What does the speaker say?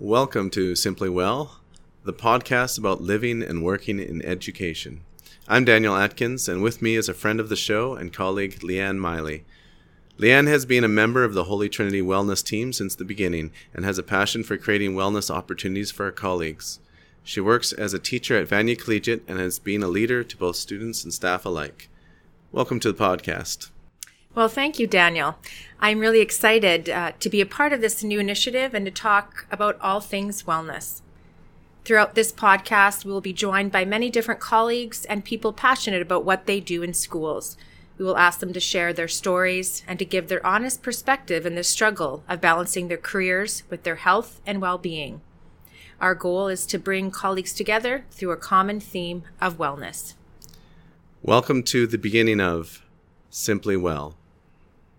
Welcome to Simply Well, the podcast about living and working in education. I'm Daniel Atkins, and with me is a friend of the show and colleague, Leanne Miley. Leanne has been a member of the Holy Trinity Wellness team since the beginning and has a passion for creating wellness opportunities for her colleagues. She works as a teacher at Vanier Collegiate and has been a leader to both students and staff alike. Welcome to the podcast. Well, thank you, Daniel. I'm really excited uh, to be a part of this new initiative and to talk about all things wellness. Throughout this podcast, we will be joined by many different colleagues and people passionate about what they do in schools. We will ask them to share their stories and to give their honest perspective in the struggle of balancing their careers with their health and well being. Our goal is to bring colleagues together through a common theme of wellness. Welcome to the beginning of Simply Well.